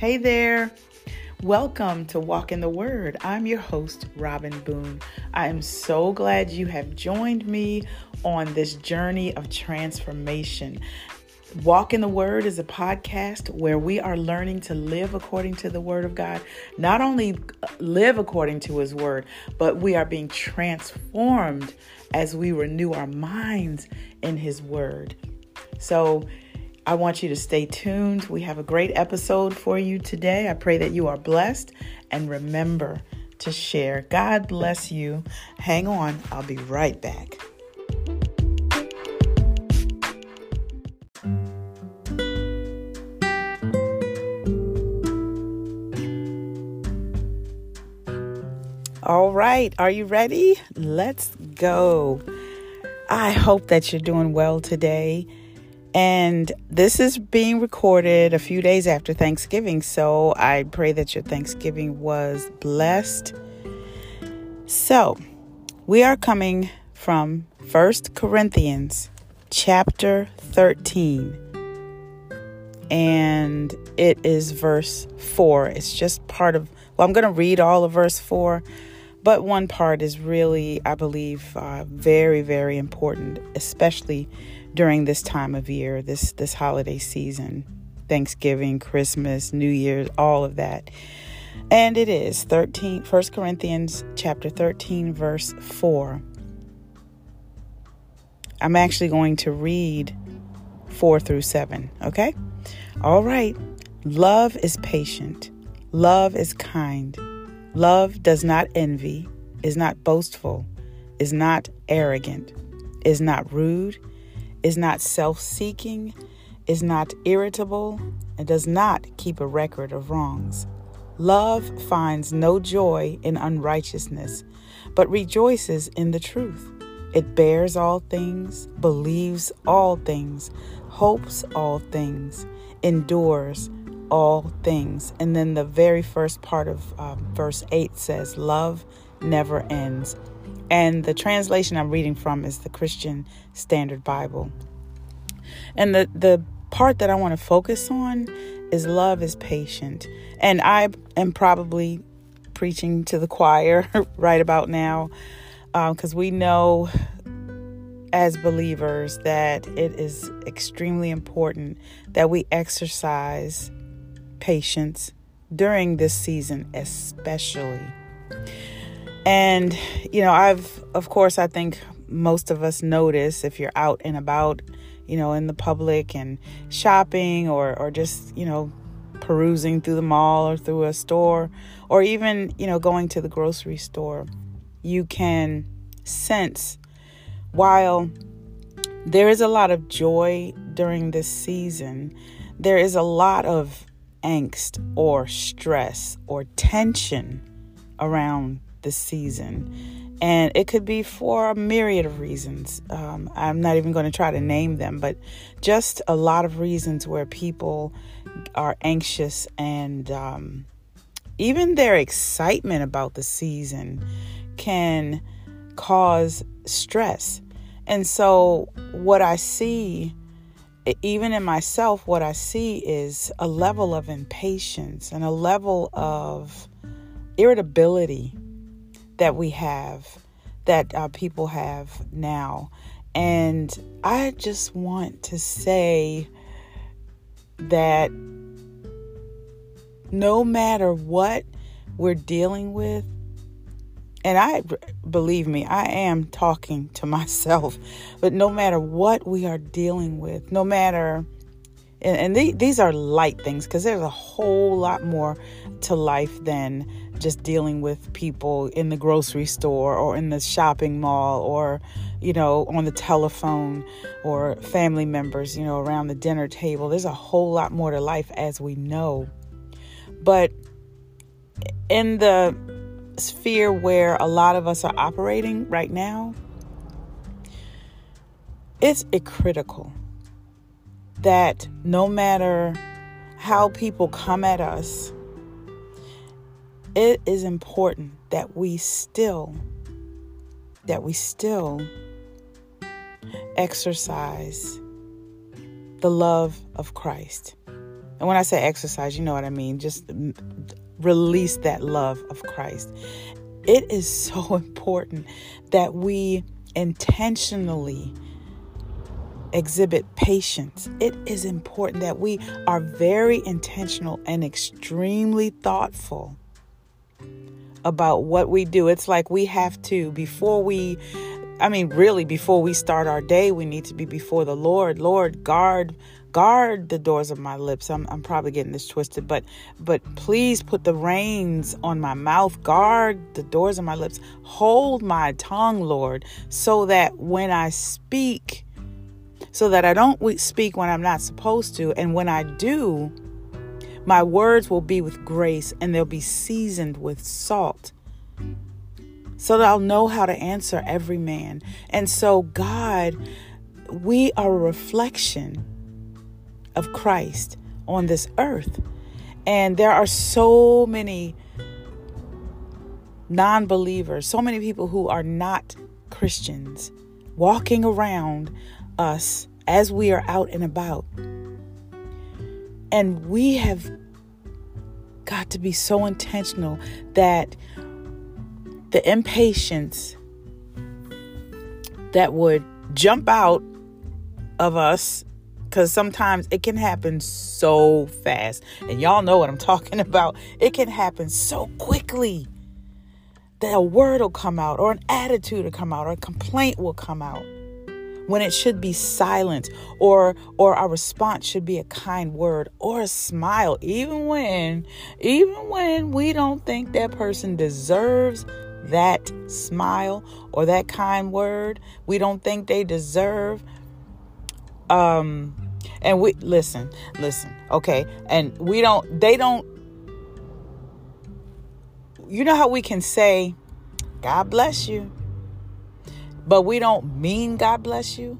Hey there. Welcome to Walk in the Word. I'm your host, Robin Boone. I am so glad you have joined me on this journey of transformation. Walk in the Word is a podcast where we are learning to live according to the Word of God. Not only live according to His Word, but we are being transformed as we renew our minds in His Word. So, I want you to stay tuned. We have a great episode for you today. I pray that you are blessed and remember to share. God bless you. Hang on, I'll be right back. All right, are you ready? Let's go. I hope that you're doing well today. And this is being recorded a few days after Thanksgiving, so I pray that your Thanksgiving was blessed. So, we are coming from First Corinthians chapter 13. And it is verse 4. It's just part of, well, I'm going to read all of verse 4, but one part is really, I believe, uh, very, very important, especially during this time of year, this this holiday season, Thanksgiving, Christmas, New Year's, all of that. And it is 13 1 Corinthians chapter 13 verse 4. I'm actually going to read 4 through 7, okay? All right. Love is patient. Love is kind. Love does not envy, is not boastful, is not arrogant, is not rude, is not self seeking, is not irritable, and does not keep a record of wrongs. Love finds no joy in unrighteousness, but rejoices in the truth. It bears all things, believes all things, hopes all things, endures all things. And then the very first part of um, verse 8 says, Love never ends. And the translation I'm reading from is the Christian Standard Bible. And the, the part that I want to focus on is love is patient. And I am probably preaching to the choir right about now because um, we know as believers that it is extremely important that we exercise patience during this season, especially. And, you know, I've, of course, I think most of us notice if you're out and about, you know, in the public and shopping or, or just, you know, perusing through the mall or through a store or even, you know, going to the grocery store, you can sense while there is a lot of joy during this season, there is a lot of angst or stress or tension around the season. And it could be for a myriad of reasons. Um, I'm not even going to try to name them, but just a lot of reasons where people are anxious and um, even their excitement about the season can cause stress. And so, what I see, even in myself, what I see is a level of impatience and a level of irritability that we have, that uh, people have now. And I just want to say that no matter what we're dealing with, and I believe me, I am talking to myself, but no matter what we are dealing with, no matter, and, and these are light things because there's a whole lot more to life than just dealing with people in the grocery store or in the shopping mall or you know on the telephone or family members you know around the dinner table. There's a whole lot more to life as we know. But in the sphere where a lot of us are operating right now it's critical that no matter how people come at us it is important that we still that we still exercise the love of Christ. And when I say exercise, you know what I mean. Just release that love of Christ. It is so important that we intentionally exhibit patience. It is important that we are very intentional and extremely thoughtful about what we do. It's like we have to, before we, I mean, really, before we start our day, we need to be before the Lord. Lord, guard guard the doors of my lips I'm, I'm probably getting this twisted but but please put the reins on my mouth guard the doors of my lips hold my tongue lord so that when i speak so that i don't speak when i'm not supposed to and when i do my words will be with grace and they'll be seasoned with salt so that i'll know how to answer every man and so god we are a reflection of Christ on this earth. And there are so many non believers, so many people who are not Christians walking around us as we are out and about. And we have got to be so intentional that the impatience that would jump out of us because sometimes it can happen so fast. And y'all know what I'm talking about. It can happen so quickly that a word will come out, or an attitude will come out, or a complaint will come out when it should be silent or or our response should be a kind word or a smile even when even when we don't think that person deserves that smile or that kind word. We don't think they deserve um and we listen listen okay? And we don't they don't you know how we can say god bless you but we don't mean god bless you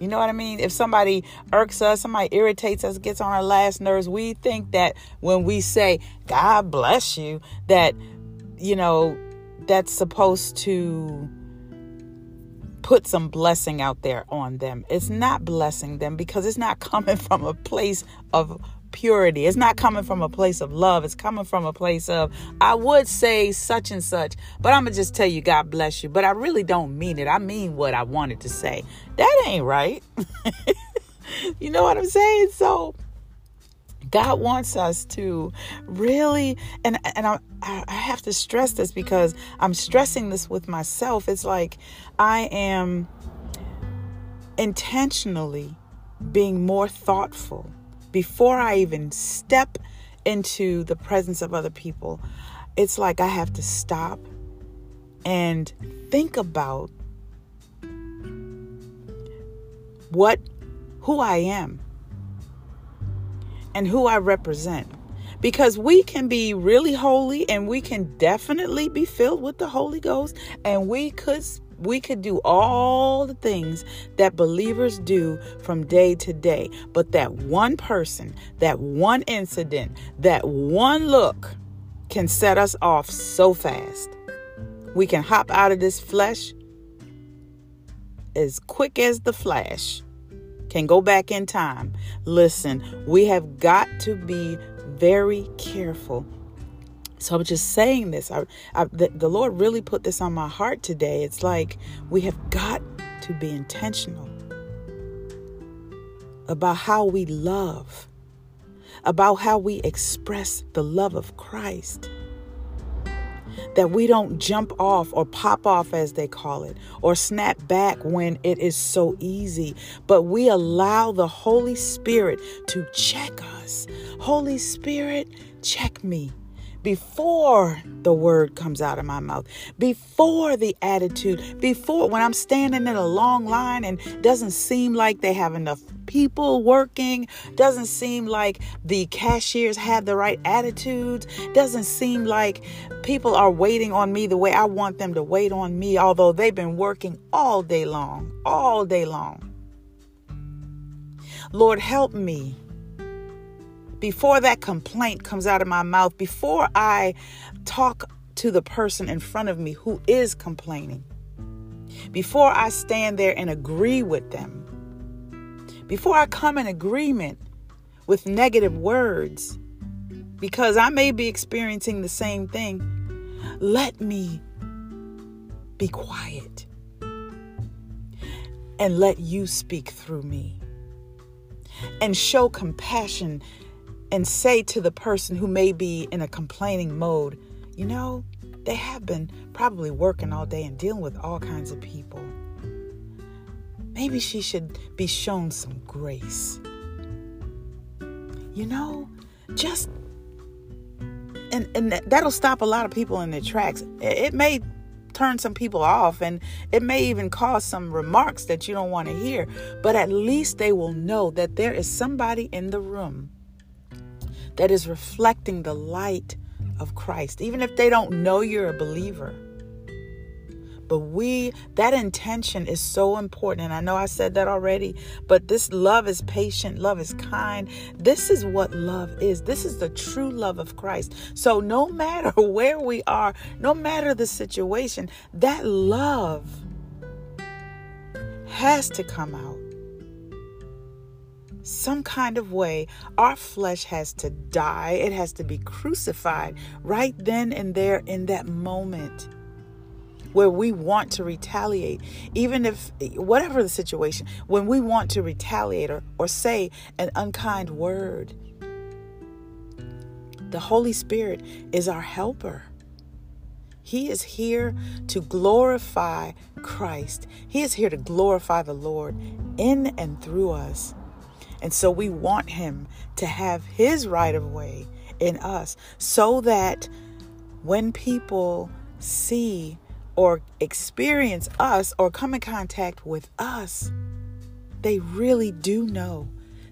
you know what I mean? If somebody irks us, somebody irritates us, gets on our last nerves, we think that when we say, God bless you, that, you know, that's supposed to put some blessing out there on them. It's not blessing them because it's not coming from a place of purity. It's not coming from a place of love. It's coming from a place of, I would say such and such, but I'm going to just tell you, God bless you. But I really don't mean it. I mean what I wanted to say. That ain't right. you know what I'm saying? So God wants us to really, and and I, I have to stress this because I'm stressing this with myself. It's like I am intentionally being more thoughtful before I even step into the presence of other people. It's like I have to stop and think about what who I am and who I represent. Because we can be really holy and we can definitely be filled with the Holy Ghost and we could we could do all the things that believers do from day to day. But that one person, that one incident, that one look can set us off so fast. We can hop out of this flesh as quick as the flash can go back in time. Listen, we have got to be very careful. So I'm just saying this. I, I, the, the Lord really put this on my heart today. It's like we have got to be intentional about how we love, about how we express the love of Christ that we don't jump off or pop off, as they call it, or snap back when it is so easy, but we allow the Holy Spirit to check us. Holy Spirit, check me before the word comes out of my mouth, before the attitude, before when I'm standing in a long line and doesn't seem like they have enough people working, doesn't seem like the cashiers have the right attitudes, doesn't seem like people are waiting on me the way I want them to wait on me, although they've been working all day long, all day long. Lord, help me before that complaint comes out of my mouth, before I talk to the person in front of me who is complaining, before I stand there and agree with them, before I come in agreement with negative words because I may be experiencing the same thing. Let me be quiet and let you speak through me. And show compassion and say to the person who may be in a complaining mode, you know, they have been probably working all day and dealing with all kinds of people. Maybe she should be shown some grace. You know, just and and that'll stop a lot of people in their tracks. It may turn some people off and it may even cause some remarks that you don't want to hear, but at least they will know that there is somebody in the room that is reflecting the light of Christ, even if they don't know you're a believer. But we, that intention is so important. And I know I said that already, but this love is patient, love is kind. This is what love is. This is the true love of Christ. So no matter where we are, no matter the situation, that love has to come out some kind of way, our flesh has to die. It has to be crucified right then and there in that moment where we want to retaliate, even if, whatever the situation, when we want to retaliate or, or say an unkind word, the Holy Spirit is our helper. He is here to glorify Christ. He is here to glorify the Lord in and through us. And so we want him to have his right of way in us so that when people see or experience us or come in contact with us, they really do know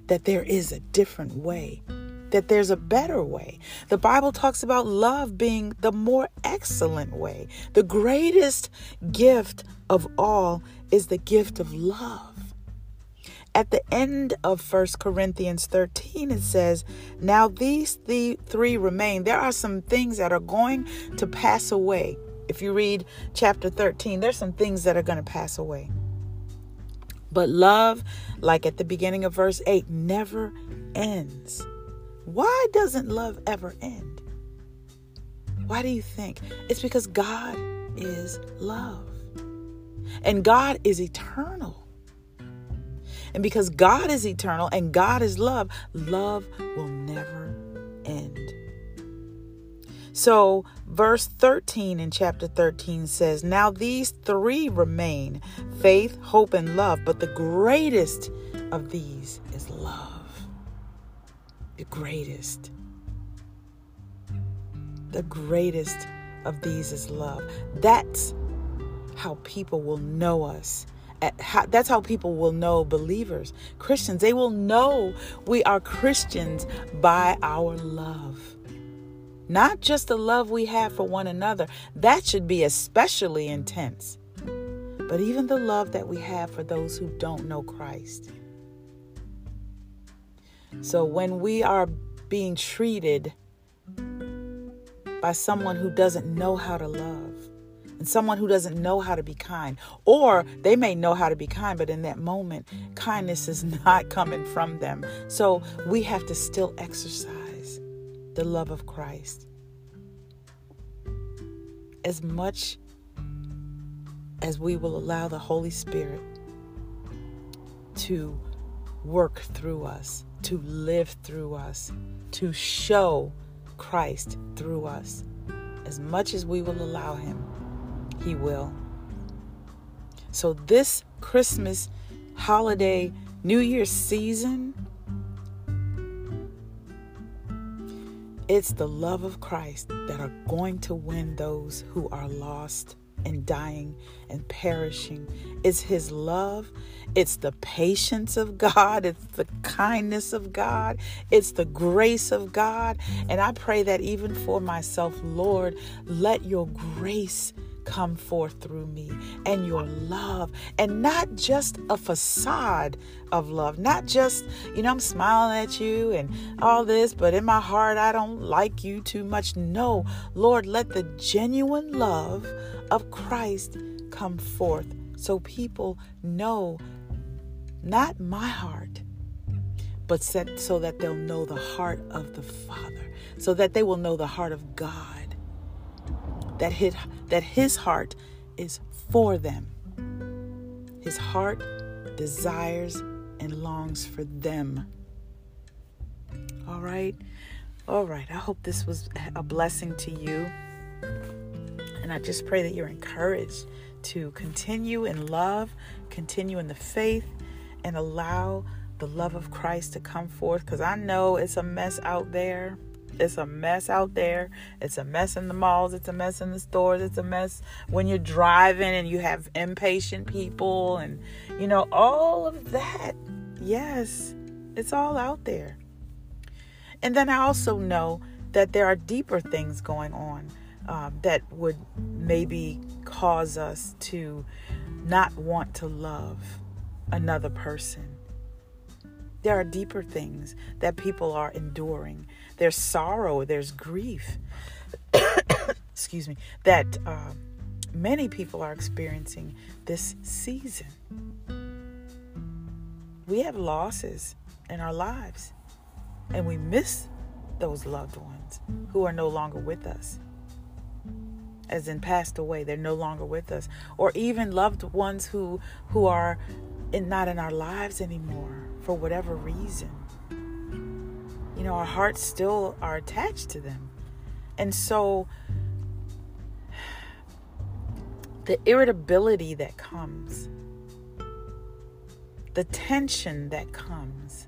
that there is a different way, that there's a better way. The Bible talks about love being the more excellent way. The greatest gift of all is the gift of love at the end of First Corinthians 13, it says, Now these th- three remain. There are some things that are going to pass away. If you read chapter 13, there's some things that are going to pass away. But love, like at the beginning of verse 8, never ends. Why doesn't love ever end? Why do you think? It's because God is love. And God is eternal. And because God is eternal and God is love, love will never end. So, verse 13 in chapter 13 says, Now these three remain faith, hope, and love, but the greatest of these is love. The greatest. The greatest of these is love. That's how people will know us that's how people will know believers, Christians. They will know we are Christians by our love. Not just the love we have for one another, that should be especially intense, but even the love that we have for those who don't know Christ. So when we are being treated by someone who doesn't know how to love, someone who doesn't know how to be kind. Or they may know how to be kind, but in that moment, kindness is not coming from them. So we have to still exercise the love of Christ. As much as we will allow the Holy Spirit to work through us, to live through us, to show Christ through us, as much as we will allow Him, he will. So, this Christmas holiday, New Year's season, it's the love of Christ that are going to win those who are lost and dying and perishing. It's His love, it's the patience of God, it's the kindness of God, it's the grace of God. And I pray that even for myself, Lord, let your grace come forth through me and your love and not just a facade of love not just you know i'm smiling at you and all this but in my heart i don't like you too much. No lord let the genuine love of christ come forth so people know not my heart but set, so that they'll know the heart of the Father, so that they will know the heart of God, that his, that his heart is for them. His heart desires and longs for them. All right? All right. I hope this was a blessing to you. And I just pray that you're encouraged to continue in love, continue in the faith, and allow the love of Christ to come forth because I know it's a mess out there. It's a mess out there. It's a mess in the malls. It's a mess in the stores. It's a mess when you're driving and you have impatient people and, you know, all of that. Yes, it's all out there. And then I also know that there are deeper things going on um, that would maybe cause us to not want to love another person. There are deeper things that people are enduring. There's sorrow, there's grief. Excuse me, that uh, many people are experiencing this season. We have losses in our lives, and we miss those loved ones who are no longer with us as in passed away they're no longer with us or even loved ones who who are in, not in our lives anymore for whatever reason. You know our hearts still are attached to them. And so the irritability that comes the tension that comes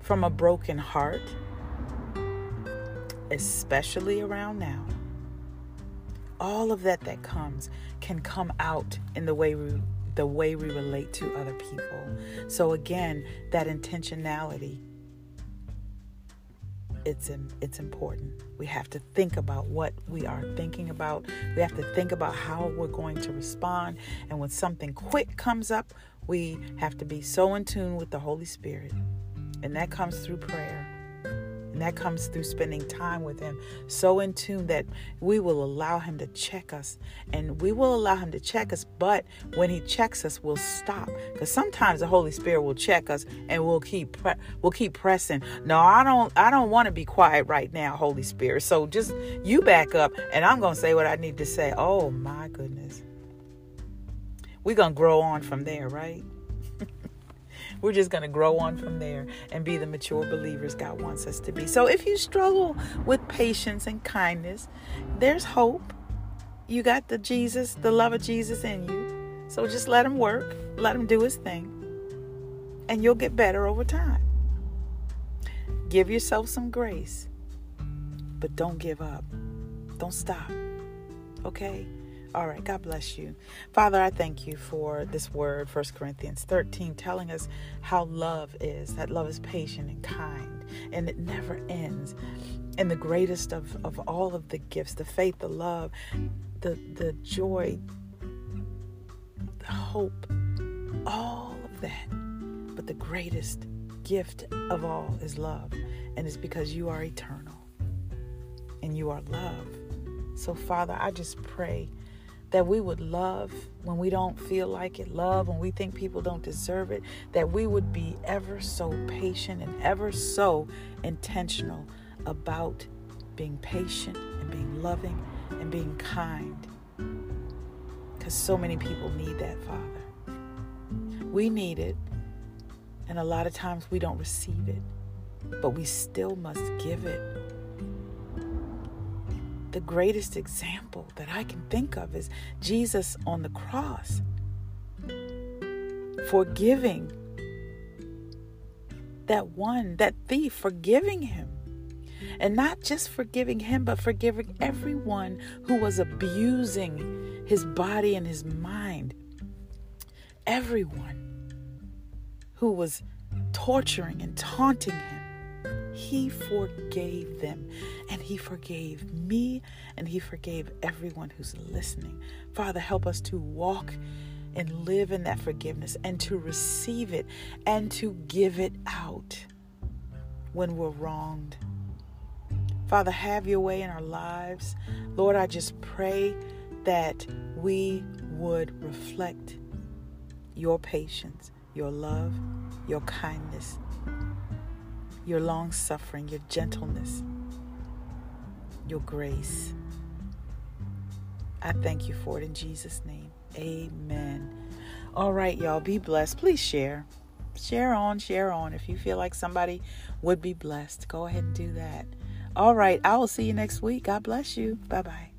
from a broken heart especially around now all of that that comes can come out in the way we the way we relate to other people. So again, that intentionality it's it's important. We have to think about what we are thinking about. We have to think about how we're going to respond. And when something quick comes up, we have to be so in tune with the Holy Spirit. And that comes through prayer. And that comes through spending time with Him, so in tune that we will allow Him to check us. And we will allow Him to check us, but when He checks us, we'll stop. Because sometimes the Holy Spirit will check us and we'll keep pre- we'll keep pressing. No, I don't I don't want to be quiet right now, Holy Spirit. So just you back up and I'm gonna say what I need to say. Oh my goodness. We're gonna grow on from there, right? We're just going to grow on from there and be the mature believers God wants us to be. So if you struggle with patience and kindness, there's hope. You got the Jesus, the love of Jesus in you. So just let him work, let him do his thing, and you'll get better over time. Give yourself some grace, but don't give up. Don't stop. Okay? All right, God bless you. Father, I thank you for this word, 1 Corinthians 13, telling us how love is, that love is patient and kind, and it never ends. And the greatest of, of all of the gifts, the faith, the love, the, the joy, the hope, all of that. But the greatest gift of all is love. And it's because you are eternal and you are love. So, Father, I just pray that we would love when we don't feel like it, love when we think people don't deserve it, that we would be ever so patient and ever so intentional about being patient and being loving and being kind. Because so many people need that, Father. We need it, and a lot of times we don't receive it, but we still must give it the greatest example that I can think of is Jesus on the cross, forgiving that one, that thief, forgiving him. And not just forgiving him, but forgiving everyone who was abusing his body and his mind. Everyone who was torturing and taunting him. He forgave them and He forgave me and He forgave everyone who's listening. Father, help us to walk and live in that forgiveness and to receive it and to give it out when we're wronged. Father, have your way in our lives. Lord, I just pray that we would reflect your patience, your love, your kindness, your long suffering, your gentleness, your grace. I thank you for it in Jesus' name. Amen. All right, y'all, be blessed. Please share. Share on, share on. If you feel like somebody would be blessed, go ahead and do that. All right, I will see you next week. God bless you. Bye bye.